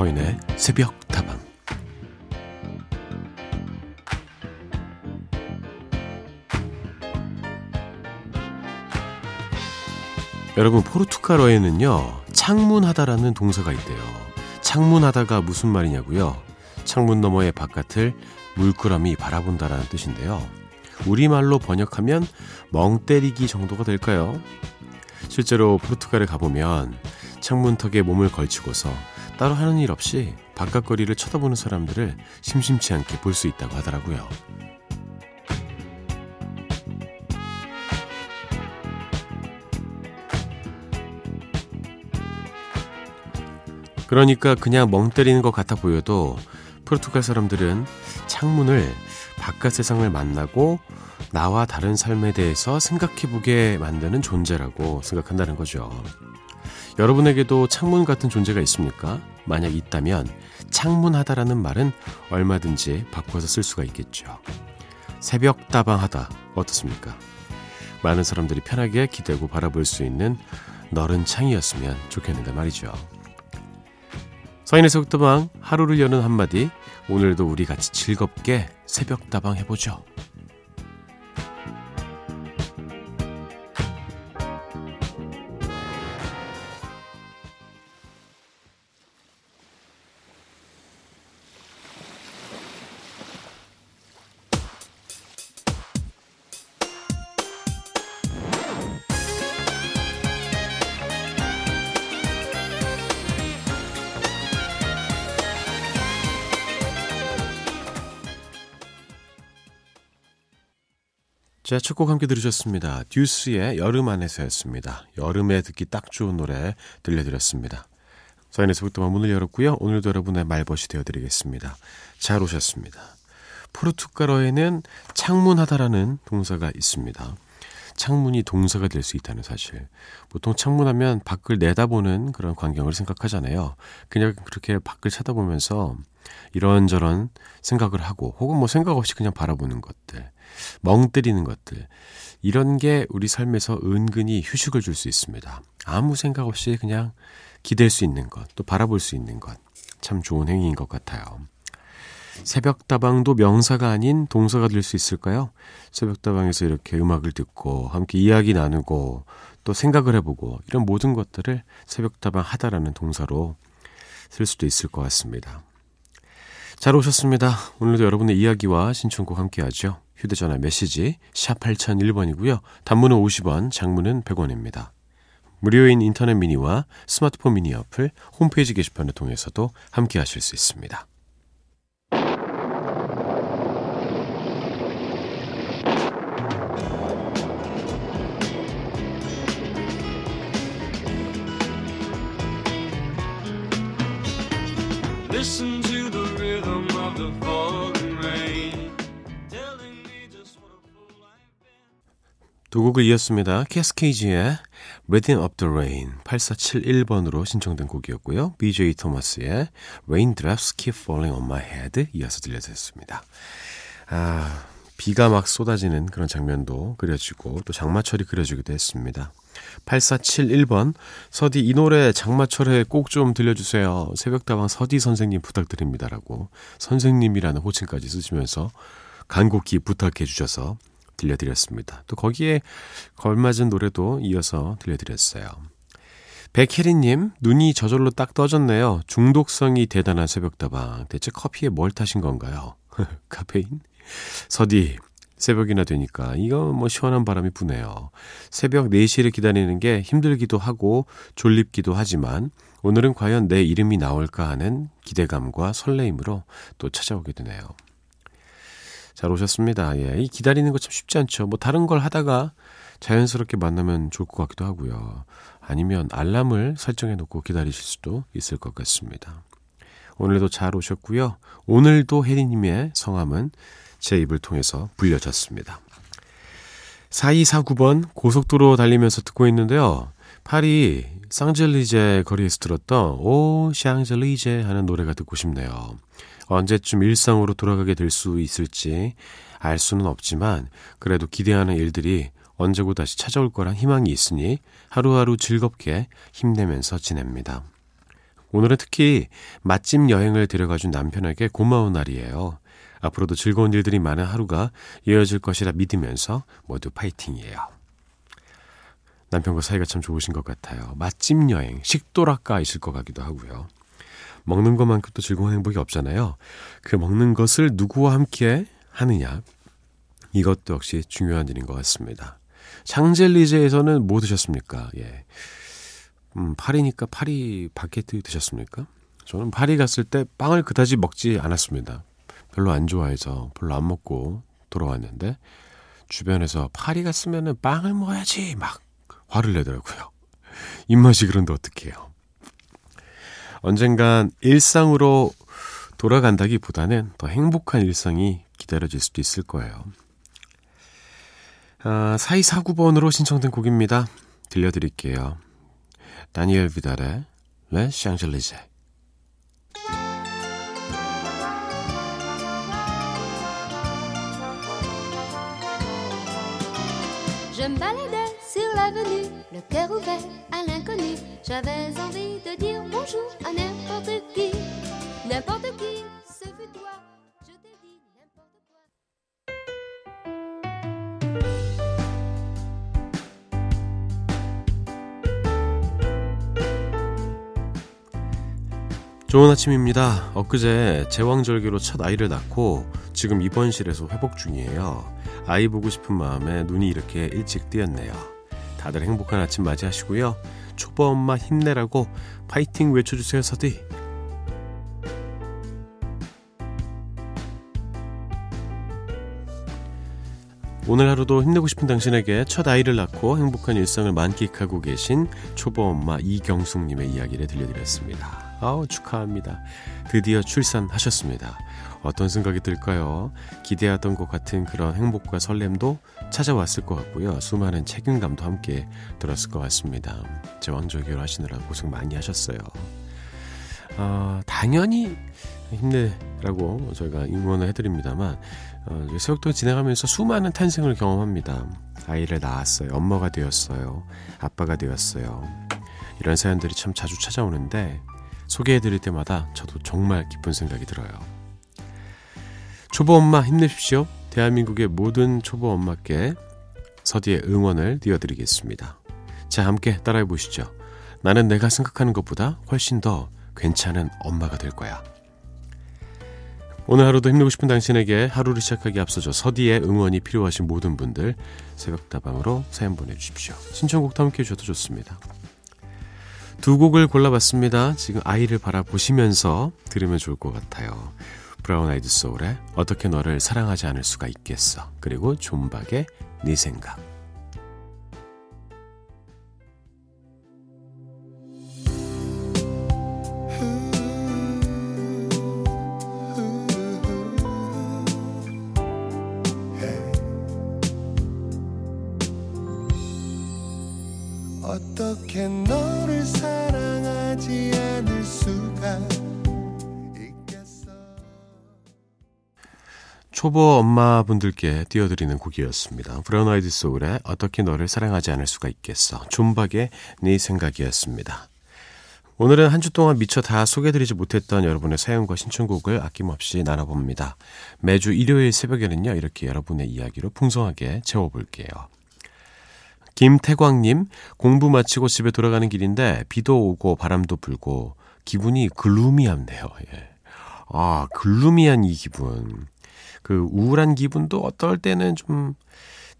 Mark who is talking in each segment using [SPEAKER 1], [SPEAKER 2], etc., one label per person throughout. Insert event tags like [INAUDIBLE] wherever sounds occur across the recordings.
[SPEAKER 1] 서인의 새벽 다방. 여러분 포르투갈어에는요 창문하다라는 동사가 있대요. 창문하다가 무슨 말이냐고요? 창문 너머의 바깥을 물끄러미 바라본다라는 뜻인데요. 우리말로 번역하면 멍 때리기 정도가 될까요? 실제로 포르투갈에 가보면 창문턱에 몸을 걸치고서 따로 하는 일 없이 바깥 거리를 쳐다보는 사람들을 심심치 않게 볼 수 있다고 하더라고요. 그러니까 그냥 멍 때리는 것 같아 보여도 포르투갈 사람들은 창문을 바깥 세상을 만나고 나와 다른 삶에 대해서 생각해보게 만드는 존재라고 생각한다는 거죠. 여러분에게도 창문 같은 존재가 있습니까? 만약 있다면 창문하다라는 말은 얼마든지 바꿔서 쓸 수가 있겠죠. 새벽 다방하다 어떻습니까? 많은 사람들이 편하게 기대고 바라볼 수 있는 너른 창이었으면 좋겠는데 말이죠. 서인의 속다방 하루를 여는 한마디 오늘도 우리 같이 즐겁게 새벽 다방 해보죠. 자, 첫 곡 함께 들으셨습니다. 듀스의 여름 안에서였습니다. 여름에 듣기 딱 좋은 노래 들려드렸습니다. 사인에서부터 문을 열었고요. 오늘도 여러분의 말벗이 되어드리겠습니다. 잘 오셨습니다. 포르투갈어에는 창문하다라는 동사가 있습니다. 창문이 동사가 될 수 있다는 사실. 보통 창문하면 밖을 내다보는 그런 광경을 생각하잖아요. 그냥 그렇게 밖을 쳐다보면서 이런저런 생각을 하고 혹은 뭐 생각 없이 그냥 바라보는 것들. 멍 때리는 것들. 이런 게 우리 삶에서 은근히 휴식을 줄 수 있습니다. 아무 생각 없이 그냥 기댈 수 있는 것, 또 바라볼 수 있는 것. 참 좋은 행위인 것 같아요. 새벽다방도 명사가 아닌 동사가 될 수 있을까요? 새벽다방에서 이렇게 음악을 듣고 함께 이야기 나누고 또 생각을 해보고 이런 모든 것들을 새벽다방 하다라는 동사로 쓸 수도 있을 것 같습니다. 잘 오셨습니다. 오늘도 여러분의 이야기와 신청곡 함께 하죠. 휴대전화 메시지 샵 8001번이고요. 단문은 50원, 장문은 100원입니다. 무료인 인터넷 미니와 스마트폰 미니 어플, 홈페이지 게시판을 통해서도 함께 하실 수 있습니다. Listen to the rhythm of the falling rain. Telling me just what a fool I've been. 두 곡을 이었습니다. 캐스케이지의 Rhythm of the Rain 8471번으로 신청된 곡이었고요. BJ 토마스의 Raindrops Keep Falling on My Head 이어서 들려드렸습니다. 아, 비가 막 쏟아지는 그런 장면도 그려지고 또 장마철이 그려지기도 했습니다. 8471번 서디 이 노래 장마철에 꼭 좀 들려주세요. 새벽다방 서디 선생님 부탁드립니다라고 선생님이라는 호칭까지 쓰시면서 간곡히 부탁해 주셔서 들려드렸습니다. 또 거기에 걸맞은 노래도 이어서 들려드렸어요. 백혜리님, 눈이 저절로 딱 떠졌네요. 중독성이 대단한 새벽다방. 대체 커피에 뭘 타신 건가요? [LAUGHS] 카페인? 서디, 새벽이나 되니까 이거 뭐 시원한 바람이 부네요. 새벽 4시를 기다리는 게 힘들기도 하고 졸립기도 하지만 오늘은 과연 내 이름이 나올까 하는 기대감과 설레임으로 또 찾아오게 되네요. 잘 오셨습니다. 예, 이 기다리는 거 참 쉽지 않죠. 뭐 다른 걸 하다가 자연스럽게 만나면 좋을 것 같기도 하고요. 아니면 알람을 설정해 놓고 기다리실 수도 있을 것 같습니다. 오늘도 잘 오셨고요. 오늘도 혜리님의 성함은 제 입을 통해서 불려졌습니다. 4249번 고속도로 달리면서 듣고 있는데요. 파리 쌍젤리제 거리에서 들었던 오 샹젤리제 하는 노래가 듣고 싶네요. 언제쯤 일상으로 돌아가게 될 수 있을지 알 수는 없지만 그래도 기대하는 일들이 언제고 다시 찾아올 거란 희망이 있으니 하루하루 즐겁게 힘내면서 지냅니다. 오늘은 특히 맛집 여행을 데려가준 남편에게 고마운 날이에요. 앞으로도 즐거운 일들이 많은 하루가 이어질 것이라 믿으면서 모두 파이팅이에요. 남편과 사이가 참 좋으신 것 같아요. 맛집 여행, 식도락가 있을 것 같기도 하고요. 먹는 것만큼 또 즐거운 행복이 없잖아요. 그 먹는 것을 누구와 함께 하느냐. 이것도 역시 중요한 일인 것 같습니다. 샹젤리제에서는 뭐 드셨습니까? 예. 음, 파리니까 파리 바게트 드셨습니까? 저는 파리 갔을 때 빵을 그다지 먹지 않았습니다. 별로 안 좋아해서 별로 안 먹고 돌아왔는데 주변에서 파리 갔으면은 빵을 먹어야지 막 화를 내더라고요. [LAUGHS] 입맛이 그런데 어떡해요. 언젠간 일상으로 돌아간다기보다는 더 행복한 일상이 기다려질 수도 있을 거예요. 아, 4249번으로 신청된 곡입니다. 들려드릴게요. 다니엘 비달의 레 샹젤리제 Je me baladais sur l'avenue, le cœur ouvert à l'inconnu. J'avais envie de dire bonjour à n'importe qui, n'importe qui, ce fut toi. Je t'ai dit n'importe quoi. 좋은 아침입니다. 엊그제 제왕절개로 첫 아이를 낳고 지금 입원실에서 회복 중이에요. 아이 보고 싶은 마음에 눈이 이렇게 일찍 뜨였네요. 다들 행복한 아침 맞이하시고요. 초보 엄마 힘내라고 파이팅 외쳐주세요, 서디. 오늘 하루도 힘내고 싶은 당신에게 첫 아이를 낳고 행복한 일상을 만끽하고 계신 초보 엄마 이경숙님의 이야기를 들려드렸습니다. 아우 축하합니다. 드디어 출산하셨습니다. 어떤 생각이 들까요? 기대하던 것 같은 그런 행복과 설렘도 찾아왔을 것 같고요. 수많은 책임감도 함께 들었을 것 같습니다. 제왕절개를 하시느라 고생 많이 하셨어요. 어, 당연히 힘내라고 저희가 응원을 해드립니다만 어, 새벽도 진행하면서 수많은 탄생을 경험합니다. 아이를 낳았어요. 엄마가 되었어요. 아빠가 되었어요. 이런 사연들이 참 자주 찾아오는데 소개해드릴 때마다 저도 정말 기쁜 생각이 들어요. 초보 엄마 힘내십시오. 대한민국의 모든 초보 엄마께 서디의 응원을 띄워드리겠습니다. 자, 함께 따라해 보시죠. 나는 내가 생각하는 것보다 훨씬 더 괜찮은 엄마가 될 거야. 오늘 하루도 힘내고 싶은 당신에게 하루를 시작하기 앞서서 서디의 응원이 필요하신 모든 분들 새벽다방으로 사연 보내주십시오. 신청곡도 함께 해주셔도 좋습니다. 두 곡을 골라봤습니다. 지금 아이를 바라보시면서 들으면 좋을 것 같아요. 브라운 아이드 소울의 어떻게 너를 사랑하지 않을 수가 있겠어. 그리고 존박의 네 생각. 초보 엄마분들께 띄워드리는 곡이었습니다. 브라운 아이드 소울의 어떻게 너를 사랑하지 않을 수가 있겠어. 존박의 네 생각이었습니다. 오늘은 한 주 동안 미처 다 소개드리지 못했던 여러분의 사연과 신청곡을 아낌없이 나눠봅니다. 매주 일요일 새벽에는요, 이렇게 여러분의 이야기로 풍성하게 채워볼게요. 김태광님, 공부 마치고 집에 돌아가는 길인데 비도 오고 바람도 불고 기분이 gloomy한데요. 예. 아, 글루미한 이 기분. 그 우울한 기분도 어떨 때는 좀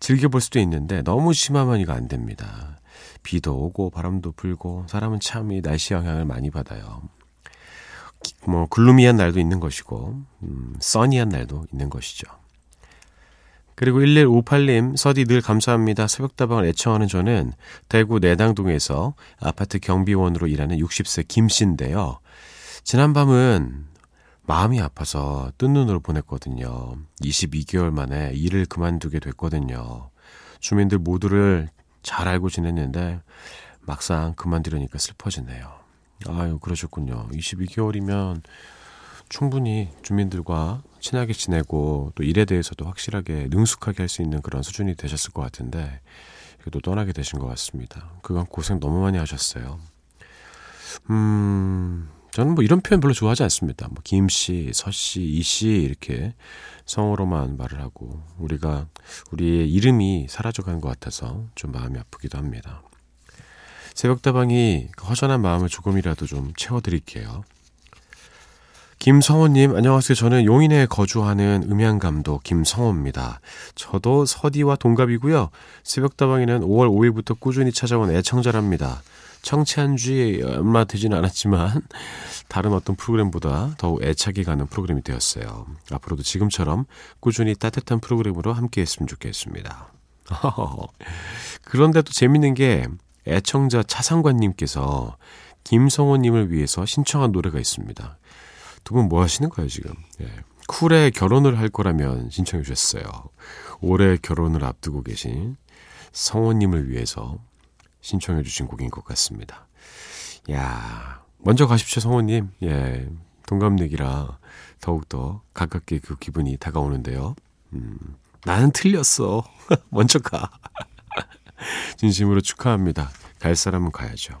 [SPEAKER 1] 즐겨볼 수도 있는데 너무 심하면 이거 안 됩니다. 비도 오고 바람도 불고 사람은 참 이 날씨 영향을 많이 받아요. 뭐 글루미한 날도 있는 것이고 음, 써니한 날도 있는 것이죠. 그리고 1158님, 서디 늘 감사합니다. 새벽다방을 애청하는 저는 대구 내당동에서 아파트 경비원으로 일하는 60세 김씨인데요. 지난밤은 마음이 아파서 뜬 눈으로 보냈거든요. 22개월 만에 일을 그만두게 됐거든요. 주민들 모두를 잘 알고 지냈는데 막상 그만두려니까 슬퍼지네요. 아유, 그러셨군요. 22개월이면 충분히 주민들과 친하게 지내고 또 일에 대해서도 확실하게 능숙하게 할 수 있는 그런 수준이 되셨을 것 같은데 또 떠나게 되신 것 같습니다. 그간 고생 너무 많이 하셨어요. 음, 저는 뭐 이런 표현 별로 좋아하지 않습니다. 뭐 김씨, 서씨, 이씨 이렇게 성으로만 말을 하고 우리가 우리의 이름이 사라져가는 것 같아서 좀 마음이 아프기도 합니다. 새벽다방이 허전한 마음을 조금이라도 좀 채워드릴게요. 김성호님, 안녕하세요. 저는 용인에 거주하는 음향감독 김성호입니다. 저도 서디와 동갑이고요. 새벽다방에는 5월 5일부터 꾸준히 찾아온 애청자랍니다. 청취한 지 얼마 되지는 않았지만 다른 어떤 프로그램보다 더욱 애착이 가는 프로그램이 되었어요. 앞으로도 지금처럼 꾸준히 따뜻한 프로그램으로 함께 했으면 좋겠습니다. [LAUGHS] 그런데 또 재밌는 게 애청자 차상관님께서 김성호님을 위해서 신청한 노래가 있습니다. 두 분 뭐 하시는 거예요, 지금? 예. 쿨에 결혼을 할 거라면 신청해 주셨어요. 올해 결혼을 앞두고 계신 성호님을 위해서 신청해 주신 곡인 것 같습니다. 야 먼저 가십시오, 성호님. 예, 동갑내기라 더욱더 가깝게 그 기분이 다가오는데요. 음, 나는 틀렸어. [LAUGHS] 먼저 가. [LAUGHS] 진심으로 축하합니다. 갈 사람은 가야죠.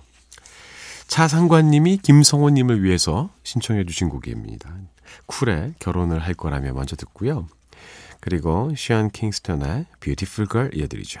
[SPEAKER 1] 차상관님이 김성호님을 위해서 신청해 주신 곡입니다. 쿨에 결혼을 할 거라며 먼저 듣고요. 그리고 시안 킹스턴의 Beautiful Girl 이어드리죠.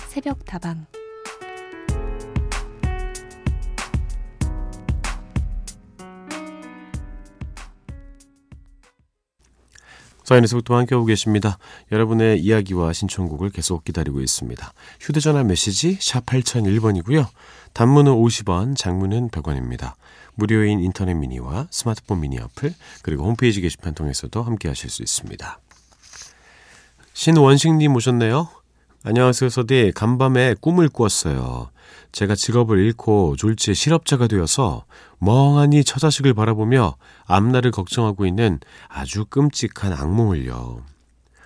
[SPEAKER 2] 새벽 다방.
[SPEAKER 1] 사인에서부터 함께하고 계십니다. 여러분의 이야기와 신청곡을 계속 기다리고 있습니다. 휴대전화 메시지 샵 8001번이고요. 단문은 50원, 장문은 100원입니다. 무료인 인터넷 미니와 스마트폰 미니 어플, 그리고 홈페이지 게시판 통해서도 함께하실 수 있습니다. 신원식님 오셨네요. 안녕하세요, 서디. 간밤에 꿈을 꾸었어요. 제가 직업을 잃고 졸지에 실업자가 되어서 멍하니 처자식을 바라보며 앞날을 걱정하고 있는 아주 끔찍한 악몽을요.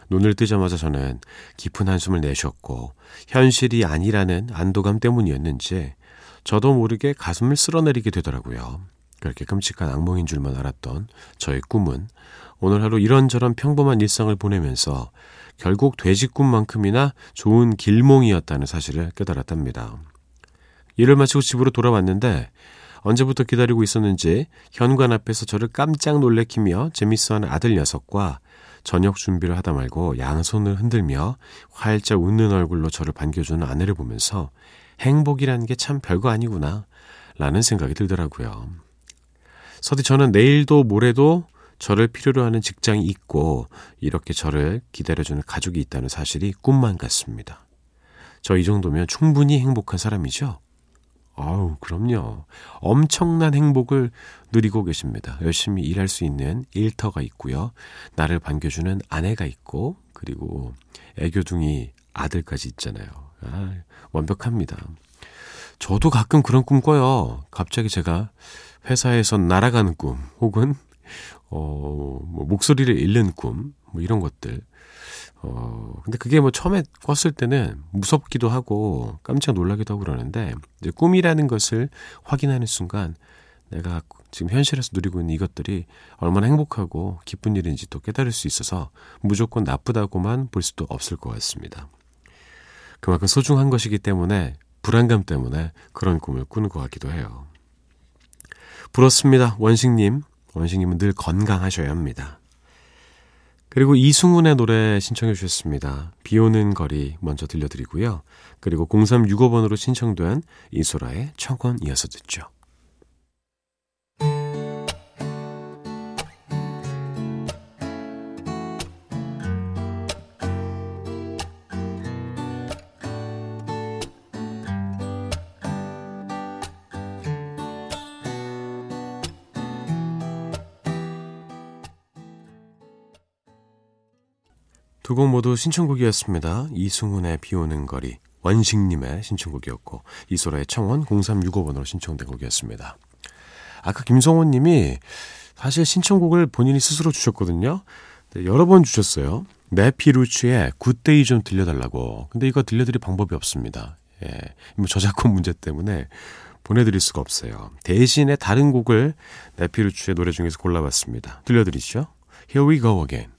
[SPEAKER 1] 눈을 뜨자마자 저는 깊은 한숨을 내쉬었고 현실이 아니라는 안도감 때문이었는지 저도 모르게 가슴을 쓸어내리게 되더라고요. 그렇게 끔찍한 악몽인 줄만 알았던 저의 꿈은 오늘 하루 이런저런 평범한 일상을 보내면서 결국 돼지꿈만큼이나 좋은 길몽이었다는 사실을 깨달았답니다. 일을 마치고 집으로 돌아왔는데 언제부터 기다리고 있었는지 현관 앞에서 저를 깜짝 놀래키며 재밌어하는 아들 녀석과 저녁 준비를 하다 말고 양손을 흔들며 활짝 웃는 얼굴로 저를 반겨주는 아내를 보면서 행복이라는 게 참 별거 아니구나 라는 생각이 들더라고요. 서디 저는 내일도 모레도 저를 필요로 하는 직장이 있고 이렇게 저를 기다려주는 가족이 있다는 사실이 꿈만 같습니다. 저 이 정도면 충분히 행복한 사람이죠? 아우, 그럼요. 엄청난 행복을 누리고 계십니다. 열심히 일할 수 있는 일터가 있고요. 나를 반겨주는 아내가 있고, 그리고 애교둥이 아들까지 있잖아요. 아, 완벽합니다. 저도 가끔 그런 꿈 꿔요. 갑자기 제가 회사에서 날아가는 꿈, 혹은, 어, 뭐 목소리를 잃는 꿈, 뭐 이런 것들. 어, 근데 그게 뭐 처음에 꿨을 때는 무섭기도 하고 깜짝 놀라기도 하고 그러는데 이제 꿈이라는 것을 확인하는 순간 내가 지금 현실에서 누리고 있는 이것들이 얼마나 행복하고 기쁜 일인지 또 깨달을 수 있어서 무조건 나쁘다고만 볼 수도 없을 것 같습니다. 그만큼 소중한 것이기 때문에 불안감 때문에 그런 꿈을 꾸는 것 같기도 해요. 부럽습니다. 원식님. 원식님은 늘 건강하셔야 합니다. 그리고 이승훈의 노래 신청해 주셨습니다. 비 오는 거리 먼저 들려드리고요. 그리고 0365번으로 신청된 이소라의 청원 이어서 듣죠. 두 곡 모두 신청곡이었습니다. 이승훈의 비 오는 거리, 원식님의 신청곡이었고 이소라의 청혼 0365번으로 신청된 곡이었습니다. 아까 김성원 님이 사실 신청곡을 본인이 스스로 주셨거든요. 네, 여러 번 주셨어요. 네피루츠의 Good Day 좀 들려달라고. 근데 이거 들려드릴 방법이 없습니다. 예, 뭐 저작권 문제 때문에 보내드릴 수가 없어요. 대신에 다른 곡을 네피루츠의 노래 중에서 골라봤습니다. 들려드리죠. Here we go again.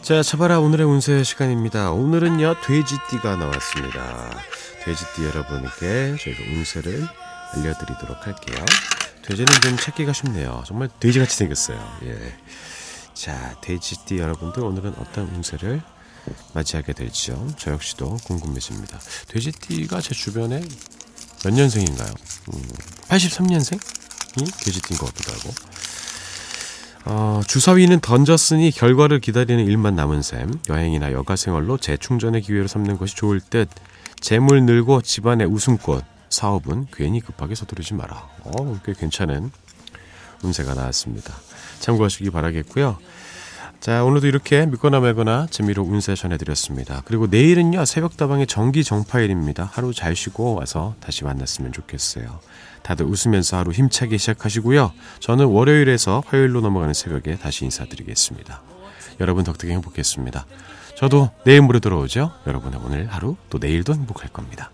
[SPEAKER 1] 자, 차바라 오늘의 운세 시간입니다. 오늘은요, 돼지띠가 나왔습니다. 돼지띠 여러분께 저희가 운세를 알려드리도록 할게요. 돼지는 좀 찾기가 쉽네요. 정말 돼지같이 생겼어요. 예. 자, 돼지띠 여러분들 오늘은 어떤 운세를 맞이하게 될지요. 저 역시도 궁금해집니다. 돼지띠가 제 주변에 몇 년생인가요? 음, 83년생 이 돼지띠인 것 같기도 하고. 어, 주사위는 던졌으니 결과를 기다리는 일만 남은 셈. 여행이나 여가 생활로 재충전의 기회로 삼는 것이 좋을 듯. 재물 늘고 집안의 웃음꽃. 사업은 괜히 급하게 서두르지 마라. 어, 꽤 괜찮은 운세가 나왔습니다. 참고하시기 바라겠고요. 자, 오늘도 이렇게 믿거나 말거나 재미로 운세 전해드렸습니다. 그리고 내일은요, 새벽다방의 정기 정파일입니다. 하루 잘 쉬고 와서 다시 만났으면 좋겠어요. 다들 웃으면서 하루 힘차게 시작하시고요. 저는 월요일에서 화요일로 넘어가는 새벽에 다시 인사드리겠습니다. 여러분 덕분에 행복했습니다. 저도 내일 모레 돌아오죠. 여러분의 오늘 하루 또 내일도 행복할 겁니다.